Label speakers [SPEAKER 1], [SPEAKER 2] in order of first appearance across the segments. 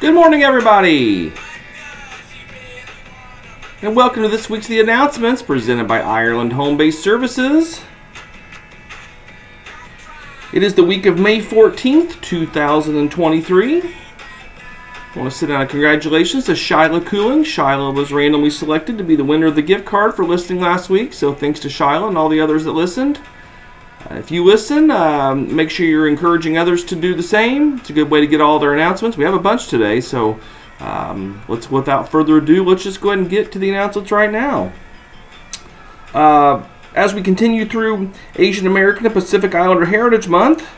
[SPEAKER 1] Good morning, everybody, and welcome to this week's The Announcements presented by Ireland Home Based Services. It is the week of May 14th, 2023. I want to out a congratulations to Shyla Cooling. Shyla was randomly selected to be the winner of the gift card for listening last week, so thanks to Shyla and all the others that listened. If you listen, um, make sure you're encouraging others to do the same. It's a good way to get all their announcements. We have a bunch today, so um, let's, without further ado, let's just go ahead and get to the announcements right now. Uh, as we continue through Asian American and Pacific Islander Heritage Month,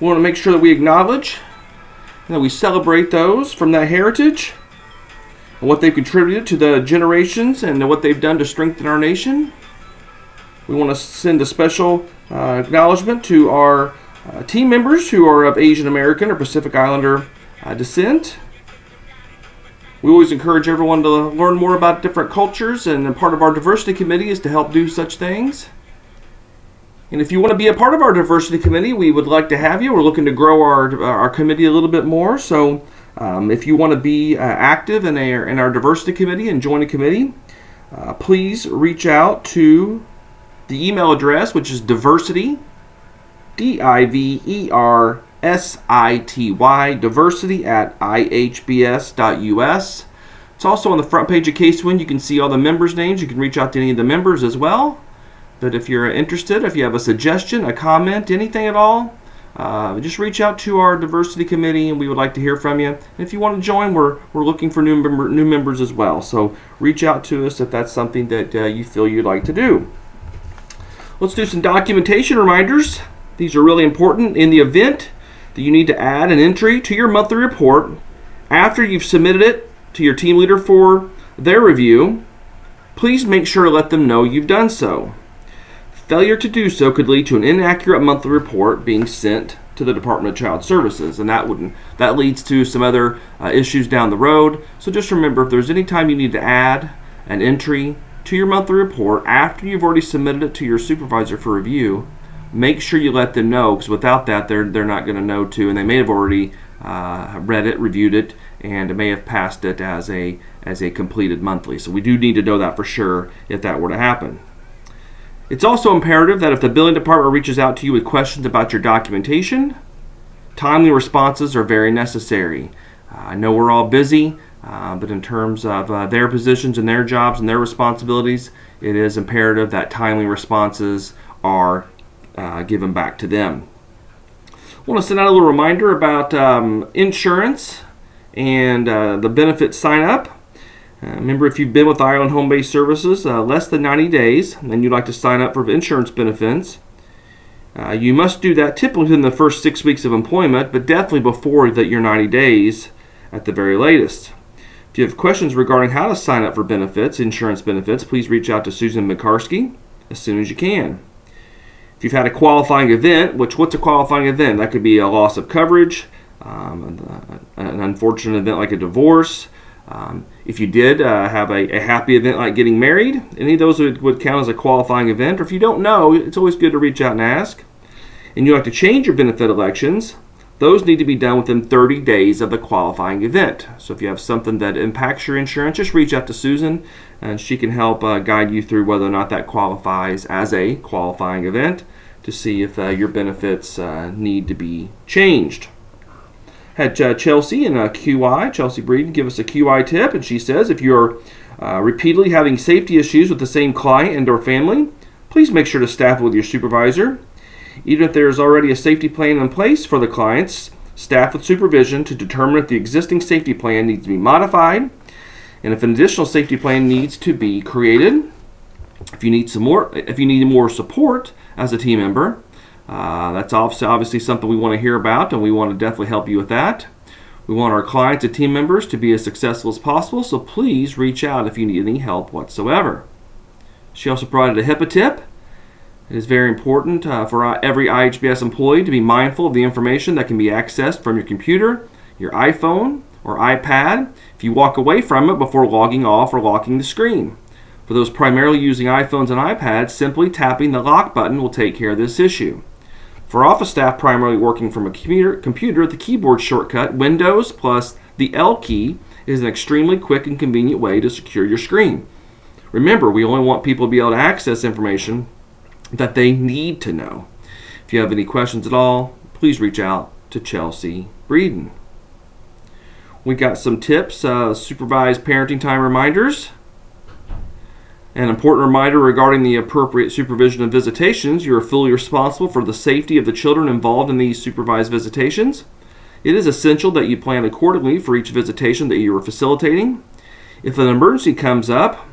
[SPEAKER 1] we want to make sure that we acknowledge and that we celebrate those from that heritage and what they've contributed to the generations and what they've done to strengthen our nation. We want to send a special uh, acknowledgement to our uh, team members who are of Asian American or Pacific Islander uh, descent. We always encourage everyone to learn more about different cultures, and part of our diversity committee is to help do such things. And if you want to be a part of our diversity committee, we would like to have you. We're looking to grow our, our committee a little bit more. So um, if you want to be uh, active in our, in our diversity committee and join a committee, uh, please reach out to the email address, which is diversity, D I V E R S I T Y, diversity at ihbs.us. It's also on the front page of Casewin. You can see all the members' names. You can reach out to any of the members as well. But if you're interested, if you have a suggestion, a comment, anything at all, uh, just reach out to our diversity committee and we would like to hear from you. And if you want to join, we're, we're looking for new, member, new members as well. So reach out to us if that's something that uh, you feel you'd like to do. Let's do some documentation reminders. These are really important. In the event that you need to add an entry to your monthly report after you've submitted it to your team leader for their review, please make sure to let them know you've done so. Failure to do so could lead to an inaccurate monthly report being sent to the Department of Child Services, and that would that leads to some other uh, issues down the road. So just remember, if there's any time you need to add an entry to your monthly report after you've already submitted it to your supervisor for review, make sure you let them know because without that, they're they're not going to know too, and they may have already uh, read it, reviewed it, and may have passed it as a as a completed monthly. So we do need to know that for sure if that were to happen. It's also imperative that if the billing department reaches out to you with questions about your documentation, timely responses are very necessary. Uh, I know we're all busy, uh, but in terms of uh, their positions and their jobs and their responsibilities, it is imperative that timely responses are uh, given back to them. I want to send out a little reminder about um, insurance and uh, the benefit sign up. Uh, remember, if you've been with Ireland Home Based Services less than 90 days and you'd like to sign up for insurance benefits, you must do that typically within the first six weeks of employment, but definitely before that your 90 days at the very latest. If you have questions regarding how to sign up for benefits, insurance benefits, please reach out to Susan McCarsky as soon as you can. If you've had a qualifying event, which what's a qualifying event? That could be a loss of coverage, um, an unfortunate event like a divorce, um, if you did uh, have a, a, happy event like getting married, any of those would, would, count as a qualifying event. Or if you don't know, it's always good to reach out and ask. And you like to change your benefit elections, those need to be done within 30 days of the qualifying event. So if you have something that impacts your insurance, just reach out to Susan and she can help uh, guide you through whether or not that qualifies as a qualifying event to see if uh, your benefits uh, need to be changed had uh, Chelsea and a QI, Chelsea Breeden, give us a QI tip, and she says if you're uh, repeatedly having safety issues with the same client and or family, please make sure to staff with your supervisor. Even if there is already a safety plan in place for the clients, staff with supervision to determine if the existing safety plan needs to be modified and if an additional safety plan needs to be created. If you need some more, if you need more support as a team member, uh, that's obviously something we want to hear about, and we want to definitely help you with that. We want our clients and team members to be as successful as possible, so please reach out if you need any help whatsoever. She also provided a HIPAA tip. It is very important uh, for every IHBS employee to be mindful of the information that can be accessed from your computer, your iPhone, or iPad if you walk away from it before logging off or locking the screen. For those primarily using iPhones and iPads, simply tapping the lock button will take care of this issue. For office staff primarily working from a computer, computer, the keyboard shortcut Windows plus the L key is an extremely quick and convenient way to secure your screen. Remember, we only want people to be able to access information that they need to know. If you have any questions at all, please reach out to Chelsea Breeden. We got some tips, uh, supervised parenting time reminders. An important reminder regarding the appropriate supervision of visitations. You are fully responsible for the safety of the children involved in these supervised visitations. It is essential that you plan accordingly for each visitation that you are facilitating. If an emergency comes up,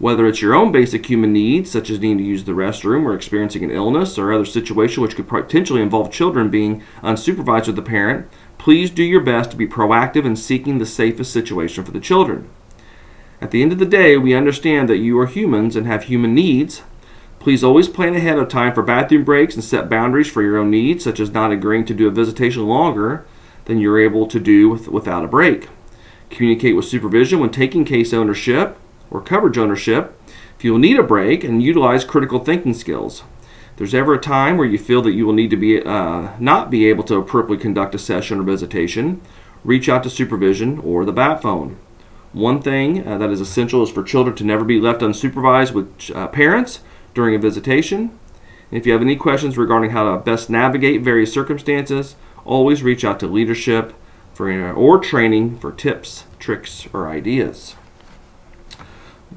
[SPEAKER 1] whether it's your own basic human needs, such as needing to use the restroom or experiencing an illness or other situation which could potentially involve children being unsupervised with the parent, please do your best to be proactive in seeking the safest situation for the children. At the end of the day, we understand that you are humans and have human needs. Please always plan ahead of time for bathroom breaks and set boundaries for your own needs, such as not agreeing to do a visitation longer than you're able to do with, without a break. Communicate with supervision when taking case ownership or coverage ownership if you will need a break and utilize critical thinking skills. There's ever a time where you feel that you will need to be uh, not be able to appropriately conduct a session or visitation, reach out to supervision or the BAT phone. One thing uh, that is essential is for children to never be left unsupervised with uh, parents during a visitation. And if you have any questions regarding how to best navigate various circumstances, always reach out to leadership for or training for tips, tricks, or ideas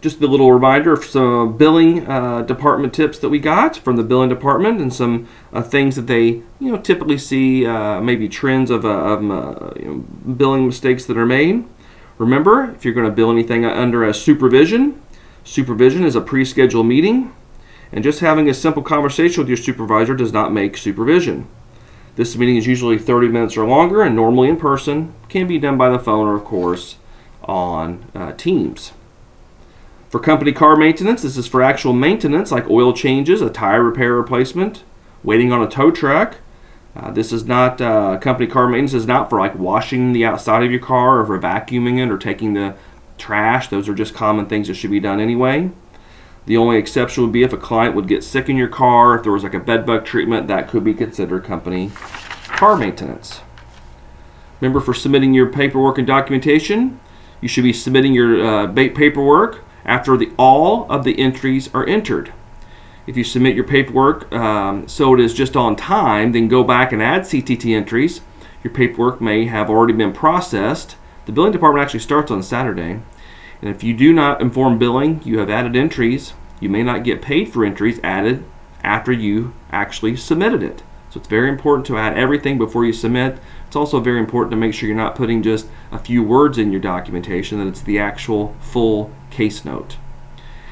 [SPEAKER 1] just a little reminder of some billing uh, department tips that we got from the billing department and some uh, things that they you know typically see uh, maybe trends of, uh, of uh, you know, billing mistakes that are made. Remember, if you're going to bill anything under a supervision, supervision is a pre-scheduled meeting, and just having a simple conversation with your supervisor does not make supervision. This meeting is usually 30 minutes or longer, and normally in person, can be done by the phone or, of course, on uh, Teams. For company car maintenance, this is for actual maintenance like oil changes, a tire repair replacement, waiting on a tow truck. Uh, this is not uh, company car maintenance is not for like washing the outside of your car or for vacuuming it or taking the trash. Those are just common things that should be done anyway. The only exception would be if a client would get sick in your car, if there was like a bed bug treatment, that could be considered company car maintenance. Remember, for submitting your paperwork and documentation, you should be submitting your uh, paperwork after the, all of the entries are entered. If you submit your paperwork um, so it is just on time, then go back and add CTT entries. Your paperwork may have already been processed. The billing department actually starts on Saturday. And if you do not inform billing, you have added entries. You may not get paid for entries added after you actually submitted it. So it's very important to add everything before you submit. It's also very important to make sure you're not putting just a few words in your documentation, that it's the actual full case note.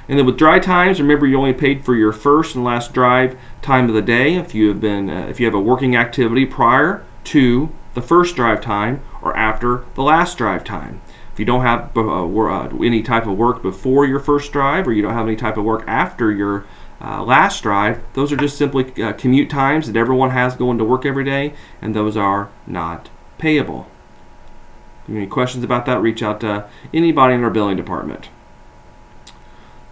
[SPEAKER 1] And then with dry times, remember you only paid for your first and last drive time of the day. If you have been, uh, if you have a working activity prior to the first drive time or after the last drive time. If you don't have uh, uh, any type of work before your first drive, or you don't have any type of work after your uh, last drive, those are just simply uh, commute times that everyone has going to work every day, and those are not payable. If you have any questions about that, reach out to anybody in our billing department.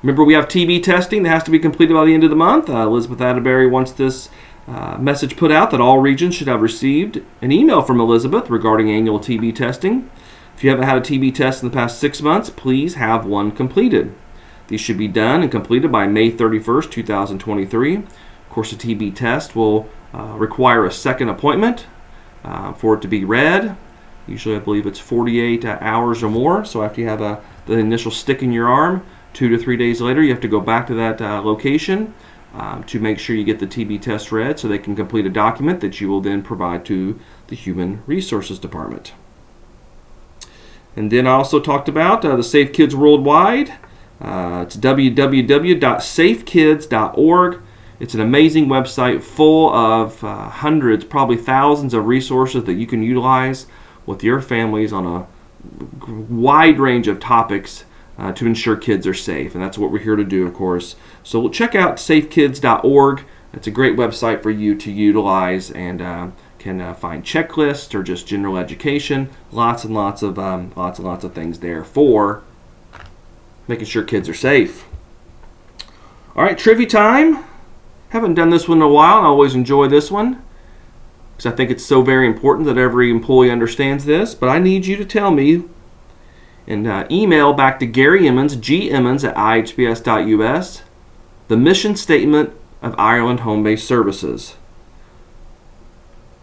[SPEAKER 1] Remember, we have TB testing that has to be completed by the end of the month. Uh, Elizabeth Atterbury wants this uh, message put out that all regions should have received an email from Elizabeth regarding annual TB testing. If you haven't had a TB test in the past six months, please have one completed. These should be done and completed by May 31st, 2023. Of course, a TB test will uh, require a second appointment uh, for it to be read. Usually, I believe it's 48 uh, hours or more. So, after you have a, uh, the initial stick in your arm, Two to three days later, you have to go back to that uh, location um, to make sure you get the TB test read so they can complete a document that you will then provide to the Human Resources Department. And then I also talked about uh, the Safe Kids Worldwide. Uh, it's www.safekids.org. It's an amazing website full of uh, hundreds, probably thousands of resources that you can utilize with your families on a wide range of topics uh, to ensure kids are safe. And that's what we're here to do, of course. So we'll check out safekids.org. It's a great website for you to utilize and uh, can uh, find checklists or just general education. Lots and lots of um, lots and lots of things there for making sure kids are safe. All right, trivia time. Haven't done this one in a while. I always enjoy this one. because I think it's so very important that every employee understands this. But I need you to tell me and uh, email back to Gary Emmons, G Emmons at ihbs.us, the mission statement of Ireland Home Based Services.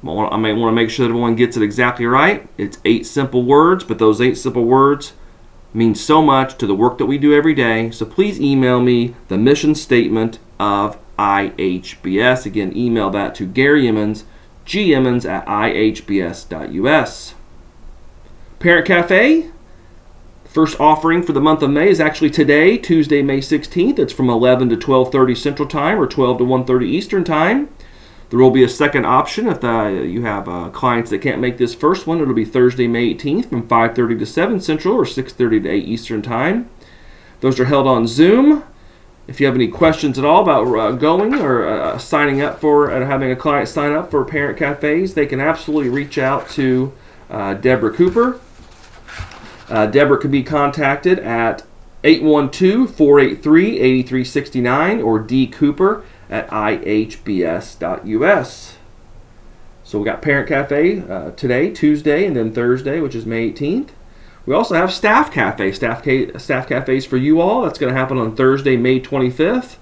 [SPEAKER 1] I may want to make sure that everyone gets it exactly right. It's eight simple words, but those eight simple words mean so much to the work that we do every day. So please email me the mission statement of IHBS. Again, email that to Gary Emmons, G Emmons at ihbs.us. Parent Cafe, first offering for the month of May is actually today, Tuesday, May 16th. It's from 11 to 12:30 Central Time or 12 to 1:30 Eastern Time. There will be a second option if uh, you have uh, clients that can't make this first one. It'll be Thursday, May 18th from 5:30 to 7 Central or 6:30 to 8 Eastern Time. Those are held on Zoom. If you have any questions at all about uh, going or uh, signing up for uh, having a client sign up for parent cafes, they can absolutely reach out to Deborah Cooper. Deborah can be contacted at 812-483-8369 or D Cooper at ihbs.us. So we got Parent Cafe uh, today, Tuesday, and then Thursday, which is May 18th. We also have Staff Cafe, Staff, ca- staff Cafes for you all. That's going to happen on Thursday, May 25th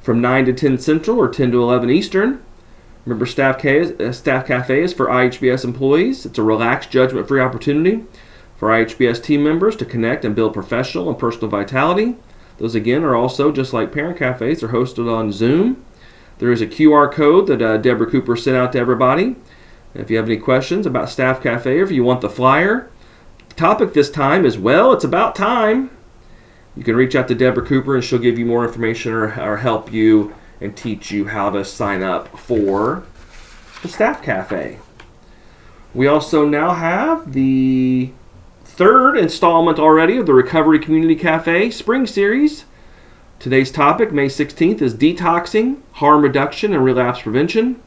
[SPEAKER 1] from 9 to 10 Central or 10 to 11 Eastern. Remember, Staff, ca- uh, staff Cafe is for IHBS employees. It's a relaxed, judgment free opportunity for IHBS team members to connect and build professional and personal vitality. Those, again, are also, just like Parent Cafes, are hosted on Zoom. There is a QR code that uh, Deborah Cooper sent out to everybody. If you have any questions about Staff Cafe or if you want the flyer, the topic this time is well, it's about time. You can reach out to Deborah Cooper and she'll give you more information or, or help you and teach you how to sign up for the Staff Cafe. We also now have the third installment already of the Recovery Community Cafe Spring Series. Today's topic, May 16th, is detoxing, harm reduction, and relapse prevention.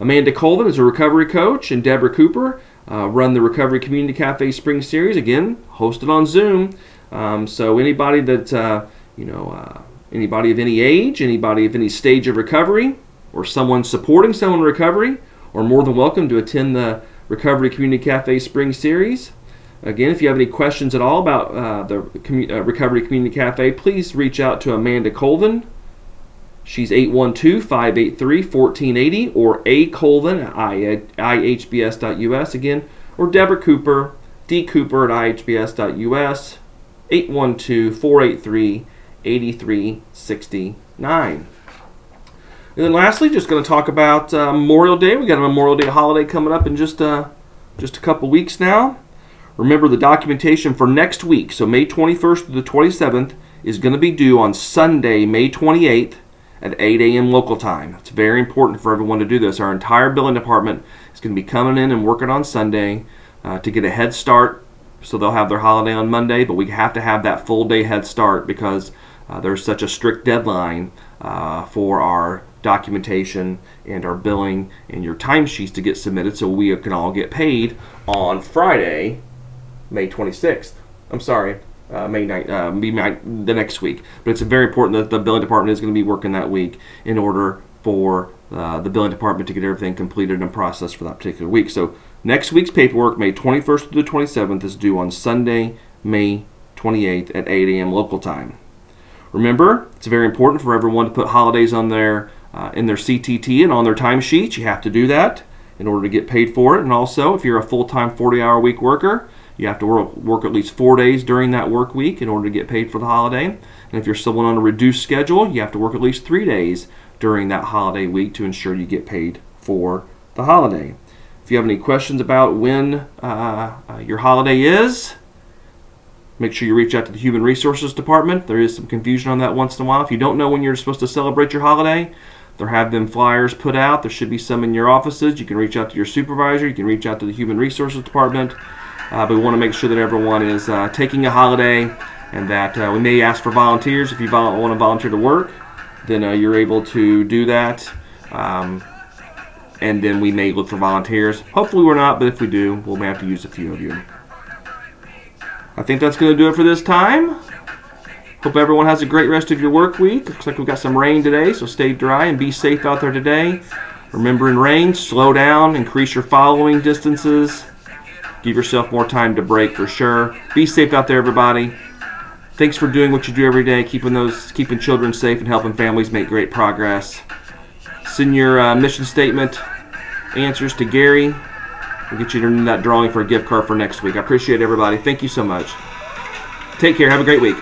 [SPEAKER 1] Amanda Colvin is a recovery coach, and Deborah Cooper uh, run the Recovery Community Cafe Spring Series, again, hosted on Zoom. Um, so anybody that, uh, you know, uh, anybody of any age, anybody of any stage of recovery, or someone supporting someone in recovery, are more than welcome to attend the Recovery Community Cafe Spring Series. Again, if you have any questions at all about uh, the commu- uh, Recovery Community Cafe, please reach out to Amanda Colvin. She's 812 583 1480 or A Colvin at ihbs.us again, or Deborah Cooper, D Cooper at ihbs.us, 812 483 8369. And then lastly, just going to talk about uh, Memorial Day. We got a Memorial Day holiday coming up in just uh, just a couple weeks now. Remember, the documentation for next week, so May 21st to the 27th, is going to be due on Sunday, May 28th at 8 a.m. local time. It's very important for everyone to do this. Our entire billing department is going to be coming in and working on Sunday uh, to get a head start. So they'll have their holiday on Monday, but we have to have that full day head start because uh, there's such a strict deadline uh, for our documentation and our billing and your timesheets to get submitted so we can all get paid on Friday, May 26th. I'm sorry, uh, May 9th, uh, May, the next week. But it's very important that the billing department is going to be working that week in order for uh, the billing department to get everything completed and processed for that particular week. So next week's paperwork, May 21st through the 27th, is due on Sunday, May 28th at 8 a.m. local time. Remember, it's very important for everyone to put holidays on their uh, in their CTT and on their timesheets. You have to do that in order to get paid for it. And also, if you're a full-time 40-hour week worker, you have to work, work at least four days during that work week in order to get paid for the holiday. And if you're someone on a reduced schedule, you have to work at least three days during that holiday week to ensure you get paid for the holiday. If you have any questions about when uh, uh, your holiday is, make sure you reach out to the Human Resources Department. There is some confusion on that once in a while. If you don't know when you're supposed to celebrate your holiday, there have been flyers put out. There should be some in your offices. You can reach out to your supervisor. You can reach out to the Human Resources Department. Uh, but we want to make sure that everyone is uh, taking a holiday and that uh, we may ask for volunteers. If you vol- want to volunteer to work, then you're able to do that. Um, and then we may look for volunteers. Hopefully, we're not, but if we do, we'll have to use a few of you. I think that's going to do it for this time. Hope everyone has a great rest of your work week. Looks like we've got some rain today, so stay dry and be safe out there today. Remember in rain, slow down, increase your following distances. Give yourself more time to brake for sure. Be safe out there, everybody. Thanks for doing what you do every day, keeping those, keeping children safe and helping families make great progress. Send your uh, mission statement answers to Gary. We'll get you in that drawing for a gift card for next week. I appreciate everybody. Thank you so much. Take care. Have a great week.